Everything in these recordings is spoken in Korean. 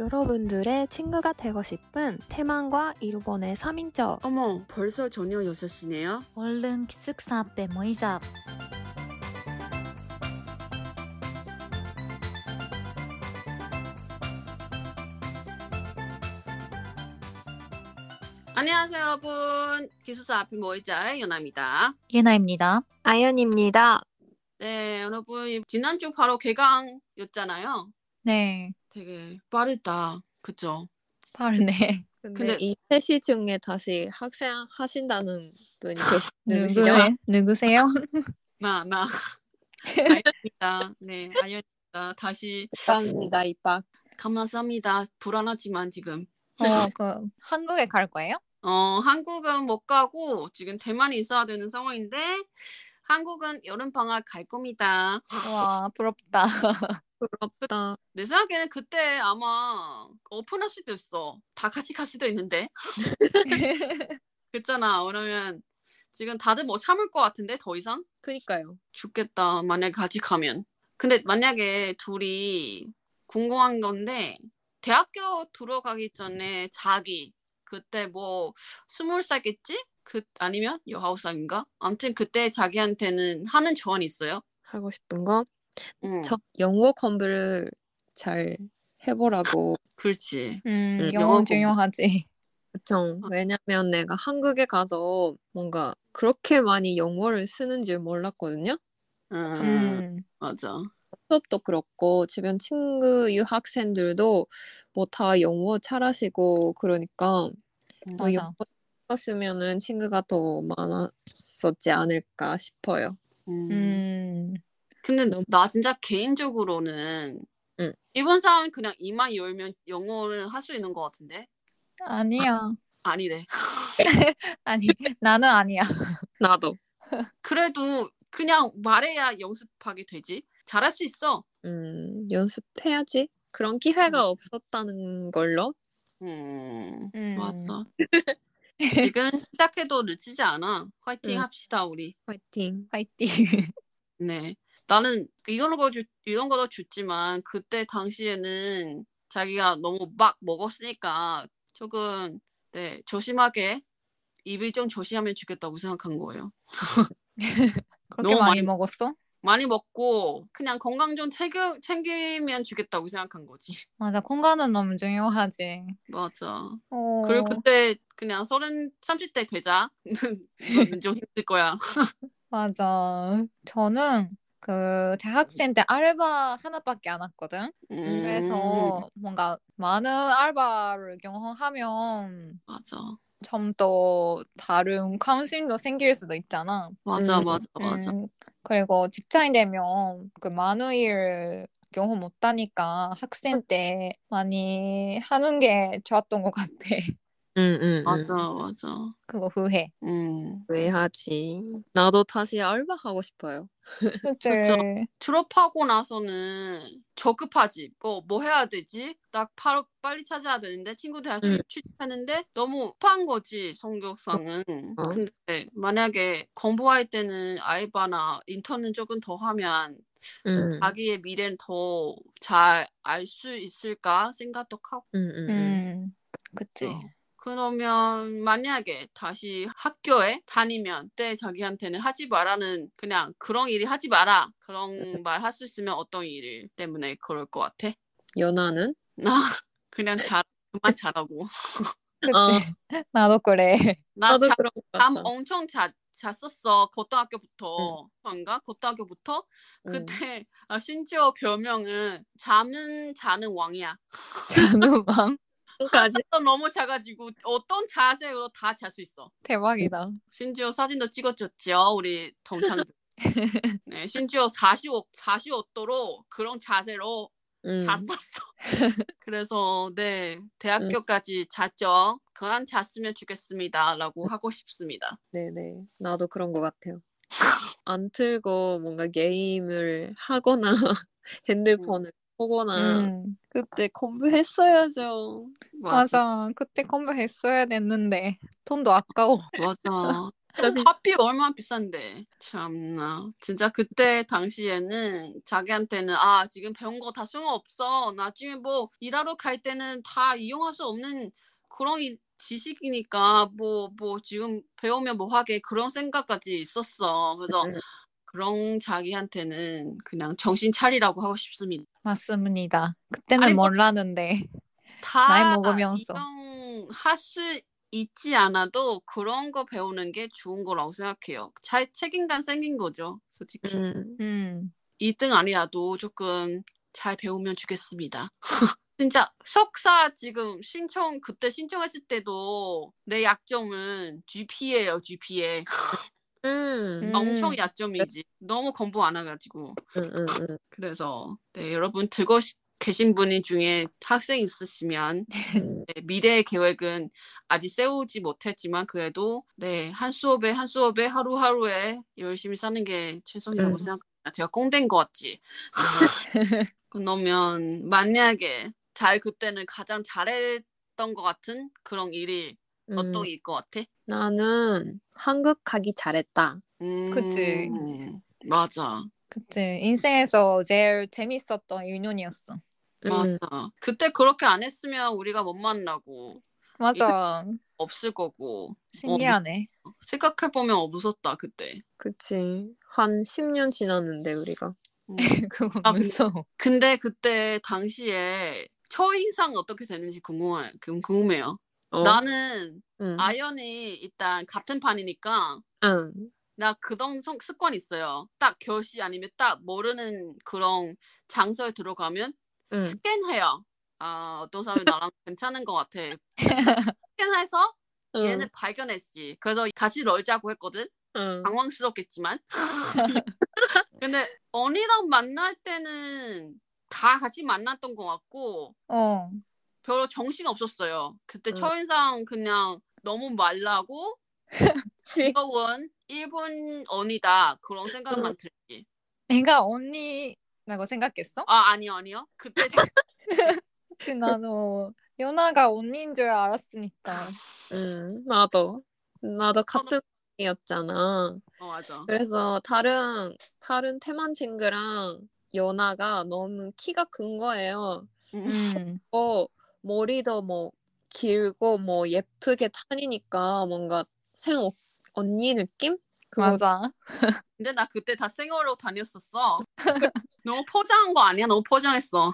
여러분들의 친구가 되고 싶은 태만과 일본의 3인조 어머, 벌써 저녁 6시네요? 얼른 기숙사 앞에 모이자. 안녕하세요, 여러분. 기숙사 앞에 모이자의 연아입니다. 예나입니다. 아연입니다. 네, 여러분. 지난주 바로 개강이었잖아요. 네, 되게 빠르다. 그쵸? 빠르네. 근데, 근데- 이 셋이 중에 다시 학생 하신다는 분이 계시- 누구시죠? 누구세요? 누구 세요? 나, 나. 아연입니다. 네, 아연입니다. 다시 감사합니다, 입학. 감사합니다. 불안하지만 지금. 어, 그 한국에 갈 거예요? 어, 한국은 못 가고 지금 대만에 있어야 되는 상황인데 한국은 여름 방학 갈 겁니다. 와, 부럽다. 부럽다. 내 생각에는 그때 아마 오픈할 수도 있어. 다 같이 갈 수도 있는데. 그렇잖아. 그러면 지금 다들 뭐 참을 것 같은데 더 이상 그니까요. 죽겠다. 만약에 같이 가면. 근데 만약에 둘이 궁금한 건데 대학교 들어가기 전에 자기 그때 뭐 스물 살겠지? 그 아니면 살인가? 아무튼 그때 자기한테는 하는 조언이 있어요. 하고 싶은 거. 응. 저 영어 공부를 잘 해보라고. 그렇지. 음, 음, 영어 영어 중요하지. 그쵸. 왜냐면 내가 한국에 가서 뭔가 그렇게 많이 영어를 쓰는 줄 몰랐거든요. 음, 음, 맞아. 수업도 그렇고 주변 친구 유학생들도 뭐 다 영어 잘하시고 그러니까 음, 뭐 맞아. 영어 했으면은 친구가 더 많았었지 않을까 싶어요. 음. 음, 근데 너무- 나 진짜 개인적으로는 응. 일본 사람은 그냥 이만 열면 영어를 할 수 있는 것 같은데 아니야. 아니래. 아니, 나는 아니야. 나도. 그래도 그냥 말해야 연습하게 되지. 잘할 수 있어. 음, 연습해야지. 그런 기회가 음. 없었다는 걸로. 음, 음. 맞아. 지금 시작해도 늦지 않아. 화이팅 응. 합시다 우리. 화이팅. 파이팅. 네. 나는 이런 거 주, 이런 거도 줬지만 그때 당시에는 자기가 너무 막 먹었으니까 조금 네 조심하게 입을 좀 조심하면 좋겠다고 생각한 거예요. 그렇게 너무 많이 많이- 먹었어? 많이 먹고 그냥 건강 좀 챙겨, 챙기면 좋겠다고 생각한 거지. 맞아, 건강은 너무 중요하지. 맞아. 어, 그리고 그때 그냥 서른 30대 되자. 이거는 좀 힘들 거야. 맞아. 저는 그 대학생 때 알바 하나밖에 안 했거든. 음, 그래서 뭔가 많은 알바를 경험하면 맞아. 좀 더 다른 관심도 생길 수도 있잖아. 맞아, 음, 맞아, 맞아. 음, 그리고 직장인 되면 그 많은 일 경험 못 하니까 학생 때 많이 하는 게 좋았던 것 같아. 응, 응, 맞아, 맞아. 그거 후회. 음. 왜 하지? 나도 다시 알바 하고 싶어요. 그치? 그쵸. 졸업하고 나서는 적급하지. 뭐, 뭐 해야 되지? 나 바로 빨리 찾아야 되는데, 친구 대학 응. 취직했는데, 너무 급한 거지, 성격상은. 어. 근데 만약에 공부할 때는 알바나 인턴은 조금 더 하면, 응, 자기의 미래는 더 잘 알 수 있을까 생각도 하고. 응, 응, 응. 음, 그치. 어. 그러면 만약에 다시 학교에 다니면 그때 자기한테는 하지 말라는 그냥 그런 일이 하지 마라 그런 말 할 수 있으면 어떤 일 때문에 그럴 것 같아? 연하는? 나 그냥 잘 그만 잘하고 그치? 어. 나도 그래. 나 나도 잠. 엄청 자, 잤었어 고등학교부터 뭔가 고등학교부터 응. 그때 아, 심지어 별명은 잠은 자는 왕이야 잔우 방 까지 또 너무 작아지고 어떤 자세로 다 잘 수 있어 대박이다. 심지어 사진도 찍어줬죠 우리 동창들. 네, 심지어 45 45도로 그런 자세로 응. 잤었어. 그래서 네 대학교까지 잤죠. 그만 잤으면 좋겠습니다라고 하고 싶습니다. 네네. 나도 그런 것 같아요. 안 틀고 뭔가 게임을 하거나 핸드폰을 보거나 음, 그때 공부했어야죠. 맞아, 맞아. 그때 공부했어야 됐는데 돈도 아까워. 맞아. 학비 얼마나 비싼데 참나 진짜 그때 당시에는 자기한테는 아 지금 배운 거 다 소용없어 나중에 뭐 일하러 갈 때는 다 이용할 수 없는 그런 이- 지식이니까 뭐뭐 지금 배우면 뭐 하게 그런 생각까지 있었어 그래서 음. 그런 자기한테는 그냥 정신 차리라고 하고 싶습니다 맞습니다. 그때는 아니, 뭐- 몰랐는데. 다 나이 먹으면서. 인정할 수 있지 않아도 그런 거 배우는 게 좋은 거라고 생각해요. 잘 책임감 생긴 거죠, 솔직히. 음. 음. 2등 아니라도 조금 잘 배우면 좋겠습니다. 진짜 석사 지금 신청 그때 신청했을 때도 내 약점은 GPA예요, GPA. 음. 음. 엄청 약점이지. 너무 공부 안 해가지고. 음, 음, 음. 그래서 네, 여러분 시- 계신 분이 중에 학생 있으시면 음. 네, 미래의 계획은 아직 세우지 못했지만 그래도 네, 한 수업에 한 수업에 하루하루에 열심히 사는 게 최선이라고 음. 생각합니다. 제가 꽁된 것 같지. 그러면 만약에 잘 그때는 가장 잘했던 것 같은 그런 일이 음. 어떤 일일 것 같아? 나는 한국 가기 잘했다. 음, 그치. 맞아. 그치. 인생에서 제일 재밌었던 1년이었어. 음. 맞아. 그때 그렇게 안 했으면 우리가 못 만나고 맞아. 없을 거고 신기하네. 생각해보면 무섭다 그때. 그치. 한 10년 지났는데, 우리가. 음. 그거 아, 무서워. 근데 그때 당시에 첫인상 어떻게 됐는지 궁금해, 궁금해요. 어? 나는 응. 아연이 일단 같은 판이니까 응. 나 그런 성- 습관 있어요. 딱 교시 아니면 딱 모르는 그런 장소에 들어가면 응. 스캔해요. 아 어떤 사람이 나랑 괜찮은 것 같아. 스캔해서 응. 얘는 발견했지. 그래서 같이 놀자고 했거든. 응. 당황스럽겠지만. 근데 언니랑 만날 때는 다 같이 만났던 것 같고 어. 별로 정신 없었어요. 그때 응. 첫인상 그냥 너무 말라고 즐거운 일본 언니다 그런 생각만 들지. 내가 언니라고 생각했어? 아 아니요 아니요. 그때 그 나는 연아가 언니인 줄 알았으니까. 응. 나도. 나도 같은 이었잖아. 어 맞아. 그래서 다른 다른 태만 친구랑 연아가 너무 키가 큰 거예요. 음. 음. 어, 머리도 뭐 길고 뭐 예쁘게 다니니까 뭔가 생 어- 언니 느낌? 그거 맞아. 근데 나 그때 다 생얼로 다녔었어. 너무 포장한 거 아니야? 너무 포장했어.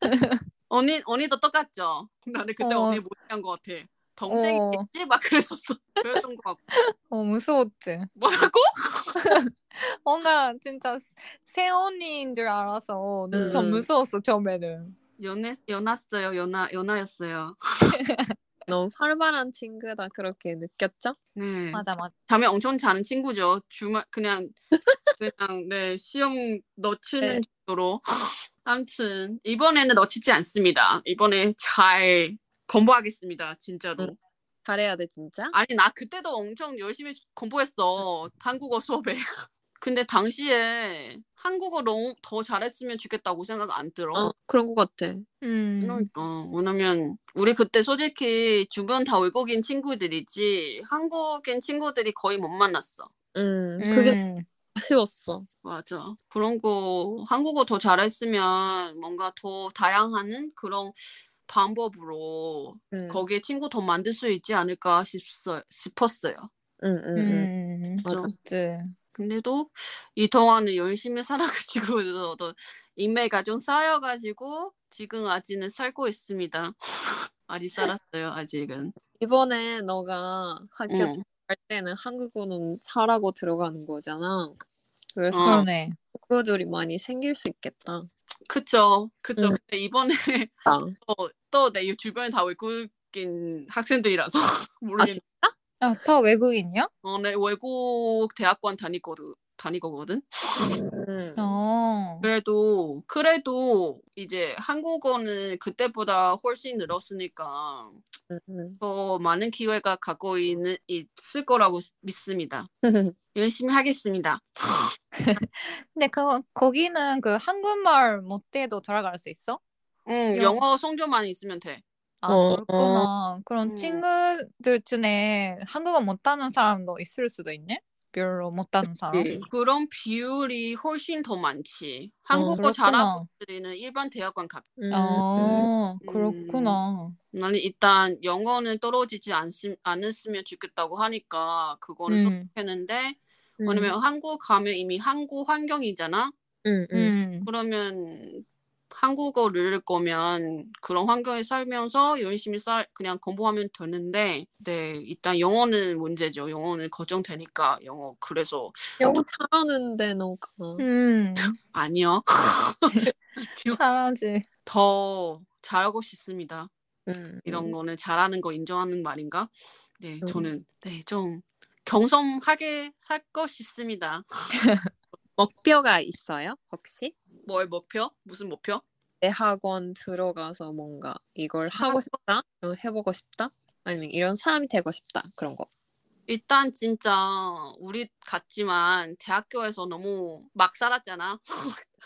언니 언니도 똑같죠? 나는 그때 어. 언니 못한 것 같아. 동생이겠지? 어. 막 그랬었어. 그랬던 것 같고. 어, 무서웠지. 뭐라고? 뭔가 진짜 새 언니인 줄 알아서 좀 음. 무서웠어, 처음에는. 연애 연났어요. 연하 연하였어요. 너무 활발한 친구다 그렇게 느꼈죠? 네. 맞아, 맞아. 잠에 엄청 자는 친구죠. 주말 그냥 그냥 네 시험 넣치는 네. 정도로. 아무튼 이번에는 넣치지 않습니다. 이번에 잘 공부하겠습니다. 진짜로. 응. 잘해야 돼 진짜? 아니 나 그때도 엄청 열심히 공부했어. 한국어 수업에. 근데 당시에 한국어 너무 더 잘했으면 좋겠다고 생각 안 들어. 어 그런 것 같아. 음. 그러니까 왜냐면 우리 그때 솔직히 주변 다 외국인 친구들이지 한국인 친구들이 거의 못 만났어. 음 그게 음. 아쉬웠어. 맞아. 그런 거 한국어 더 잘했으면 뭔가 더 다양한 그런 방법으로 음. 거기에 친구 더 만들 수 있지 않을까 싶어, 싶었어요. 음, 음, 음. 음. 맞아. 맞지. 근데도 이 동안은 열심히 살아가지고 그래서 또 인맥가 좀 쌓여가지고 지금 아직은 살고 있습니다. 아직 살았어요. 아직은. 이번에 너가 학교 응. 갈 때는 한국어는 잘하고 들어가는 거잖아. 그래서 어. 그러네. 친구들이 많이 생길 수 있겠다. 그쵸. 그쵸. 응. 근데 이번에 아, 또내 주변에 다 외국인 학생들이라서 모르겠네. 아, 다 외국인이야? 어, 내 외국 대학원 다니거든. 다니거든. 음. 어. 그래도 그래도 이제 한국어는 그때보다 훨씬 늘었으니까 음, 음. 더 많은 기회가 갖고 있는 있을 거라고 믿습니다. 열심히 하겠습니다. 근데 그 거기는 그 한국말 못해도 들어갈 수 있어? 응, 영- 영어 성적만 있으면 돼. 아, 어, 그렇구나. 그런 음. 친구들 중에 한국어 못하는 사람도 있을 수도 있네? 별로 못하는 사람? 그치. 그런 비율이 훨씬 더 많지. 어, 한국어 그렇구나. 잘하는 애들은 일반 대학관 가. 음, 어, 음. 그렇구나. 나는 일단 영어는 떨어지지 않시, 않았으면 좋겠다고 하니까 그거를 음. 선택했는데 음, 왜냐면 한국 가면 이미 한국 환경이잖아. 음, 음. 음. 그러면 한국어 를 거면 그런 환경에 살면서 열심히 살 그냥 공부하면 되는데 네 일단 영어는 문제죠. 영어는 걱정되니까 영어 그래서 영어 잘하는데 너가. 음, 아니요 잘하지. 더 잘하고 싶습니다. 음, 이런 음. 거는 잘하는 거 인정하는 말인가? 네 음. 저는 네좀 경성하게 살고 싶습니다. 목표가 있어요? 혹시? 뭘 목표? 무슨 목표? 내 학원 들어가서 뭔가 이걸 하고 싶다? 해보고 싶다? 아니면 이런 사람이 되고 싶다? 그런 거. 일단 진짜 우리 같지만 대학교에서 너무 막 살았잖아.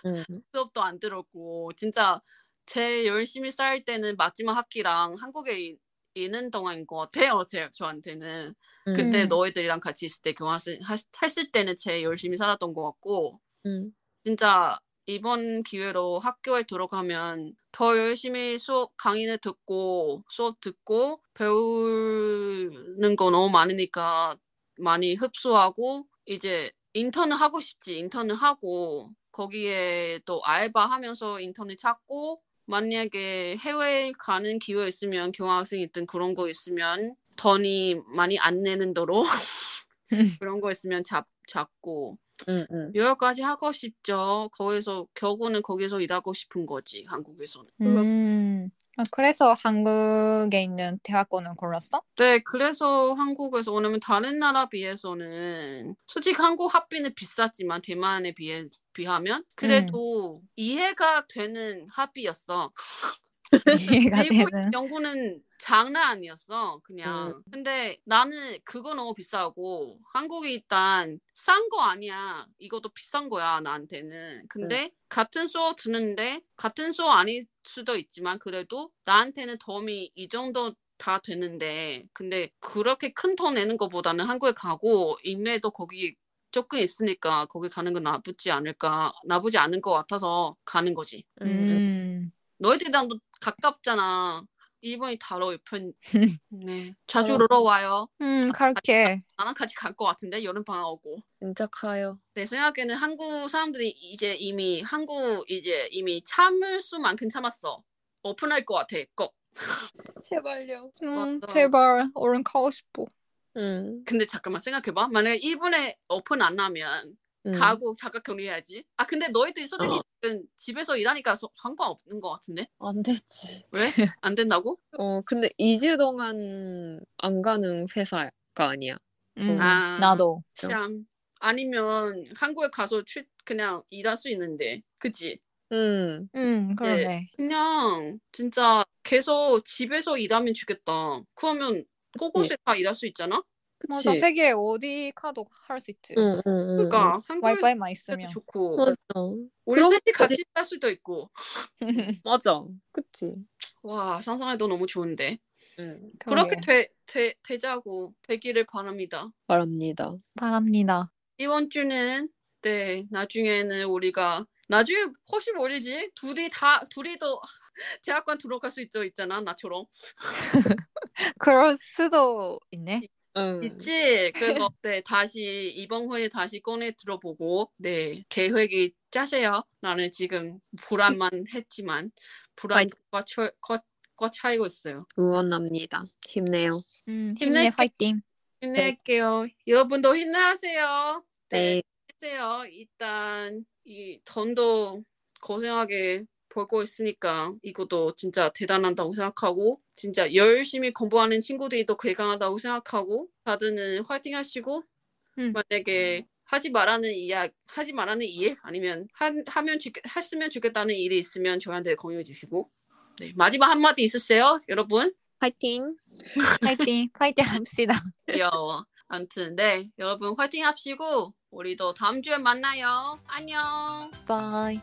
음, 수업도 안 들었고 진짜 제 열심히 살 때는 마지막 학기랑 한국에 이- 있는 동안인 것 같아요. 제 저한테는 그때 음. 너희들이랑 같이 있을 때 교환했을 했을 때는 제일 열심히 살았던 것 같고 음, 진짜 이번 기회로 학교에 들어가면 더 열심히 수업 강의를 듣고 수업 듣고 배우는 거 너무 많으니까 많이 흡수하고 이제 인턴을 하고 싶지 인턴을 하고 거기에 또 알바 하면서 인턴을 찾고 만약에 해외 가는 기회 있으면 교환학생 있든 그런 거 있으면 돈이 많이 안 내는 대로 그런 거 있으면 잡 잡고 음, 음. 여기까지 하고 싶죠. 거기서 결국은 거기서 일하고 싶은 거지 한국에서는. 음. 아, 그래서 한국에 있는 대학원을 골랐어? 네, 그래서 한국에서 왜냐면 다른 나라 비해서는 솔직히 한국 학비는 비쌌지만 대만에 비해 비하면 그래도 이해가 되는 학비였어. 이해가 되는. 연구는 장난 아니었어, 그냥. 근데 나는 그거 너무 비싸고, 한국이 일단 싼 거 아니야. 이것도 비싼 거야, 나한테는. 근데 같은 수업 듣는데, 같은 수업 아닐 수도 있지만, 그래도 나한테는 덤이 이 정도 다 되는데, 근데 그렇게 큰 돈 내는 것보다는 한국에 가고, 인맥도 거기 조금 있으니까 거기 가는 건 나쁘지 않을까, 나쁘지 않은 것 같아서 가는 거지. 음, 음. 음. 너희들이랑도 가깝잖아. 일본이 바로 옆편. 네. 자주 어. 놀러 와요. 음, 갈게. 나랑 같이 갈 것 같은데 여름 방학 오고. 진짜 가요. 내 생각에는 한국 사람들이 이제 이미 한국 이제 이미 참을 수만큼 참았어. 오픈할 것 같아. 꼭. 제발요. 음. 제발 얼른 가고 싶어. 음, 근데 잠깐만 생각해봐. 만약에 일본에 오픈 안 하면 음. 가고 자가 격리해야지. 아 근데 너희들이 솔직히 어. 지금 집에서 일하니까 소- 상관없는 것 같은데? 안 되지. 왜? 안 된다고? 어, 근데 2주 동안 안 가는 회사가 아니야. 음, 아. 나도. 참 아니면 한국에 가서 취, 그냥 일할 수 있는데 그치? 음, 음, 그러네. 그냥 진짜 계속 집에서 일하면 좋겠다 그러면 곳곳에 다 일할 수 있잖아? 맞아, 그치. 세계 어디 가도 할 수 있지. 응, 응, 응, 그러니까 한국에서 와이파이만 있으면. 좋고 맞아. 우리 그럼- 셋이 같이 할 수도 있고 맞아. 그치. 와 상상해도 너무 좋은데 응. 그렇게. 되, 되, 되자고 되기를 바랍니다 바랍니다. 바랍니다. 이번 주는 네 나중에는 우리가 나중에 혹시 모르지 둘이 다 둘이도 대학관 들어갈 수 있죠 있잖아 나처럼 그럴 수도 있네. 응. 있지 그래서 네 다시 이번 후에 다시 꺼내 들어보고 네 계획이 짜세요 나는 지금 불안만 했지만 불안과 과 차이고 있어요 응원합니다. 힘내요. 음, 힘낼게. 힘내, 화이팅. 힘낼게요 여러분도 힘내세요 네. 힘내세요 일단 이 돈도 고생하게 벌고 있으니까 이것도 진짜 대단하다고 생각하고 진짜 열심히 공부하는 친구들이 더 괴강하다고 생각하고 다들은 화이팅 하시고 음. 만약에 하지 말라는 이야 하지 말라는 일 아니면 하, 하면 좋, 했으면 좋겠다는 일이 있으면 저한테 공유해 주시고 네, 마지막 한마디 있으세요 여러분 파이팅. 화이팅, 화이팅 합시다. 귀여워 아무튼 네 여러분 화이팅 합시고 우리도 다음 주에 만나요 안녕 바이.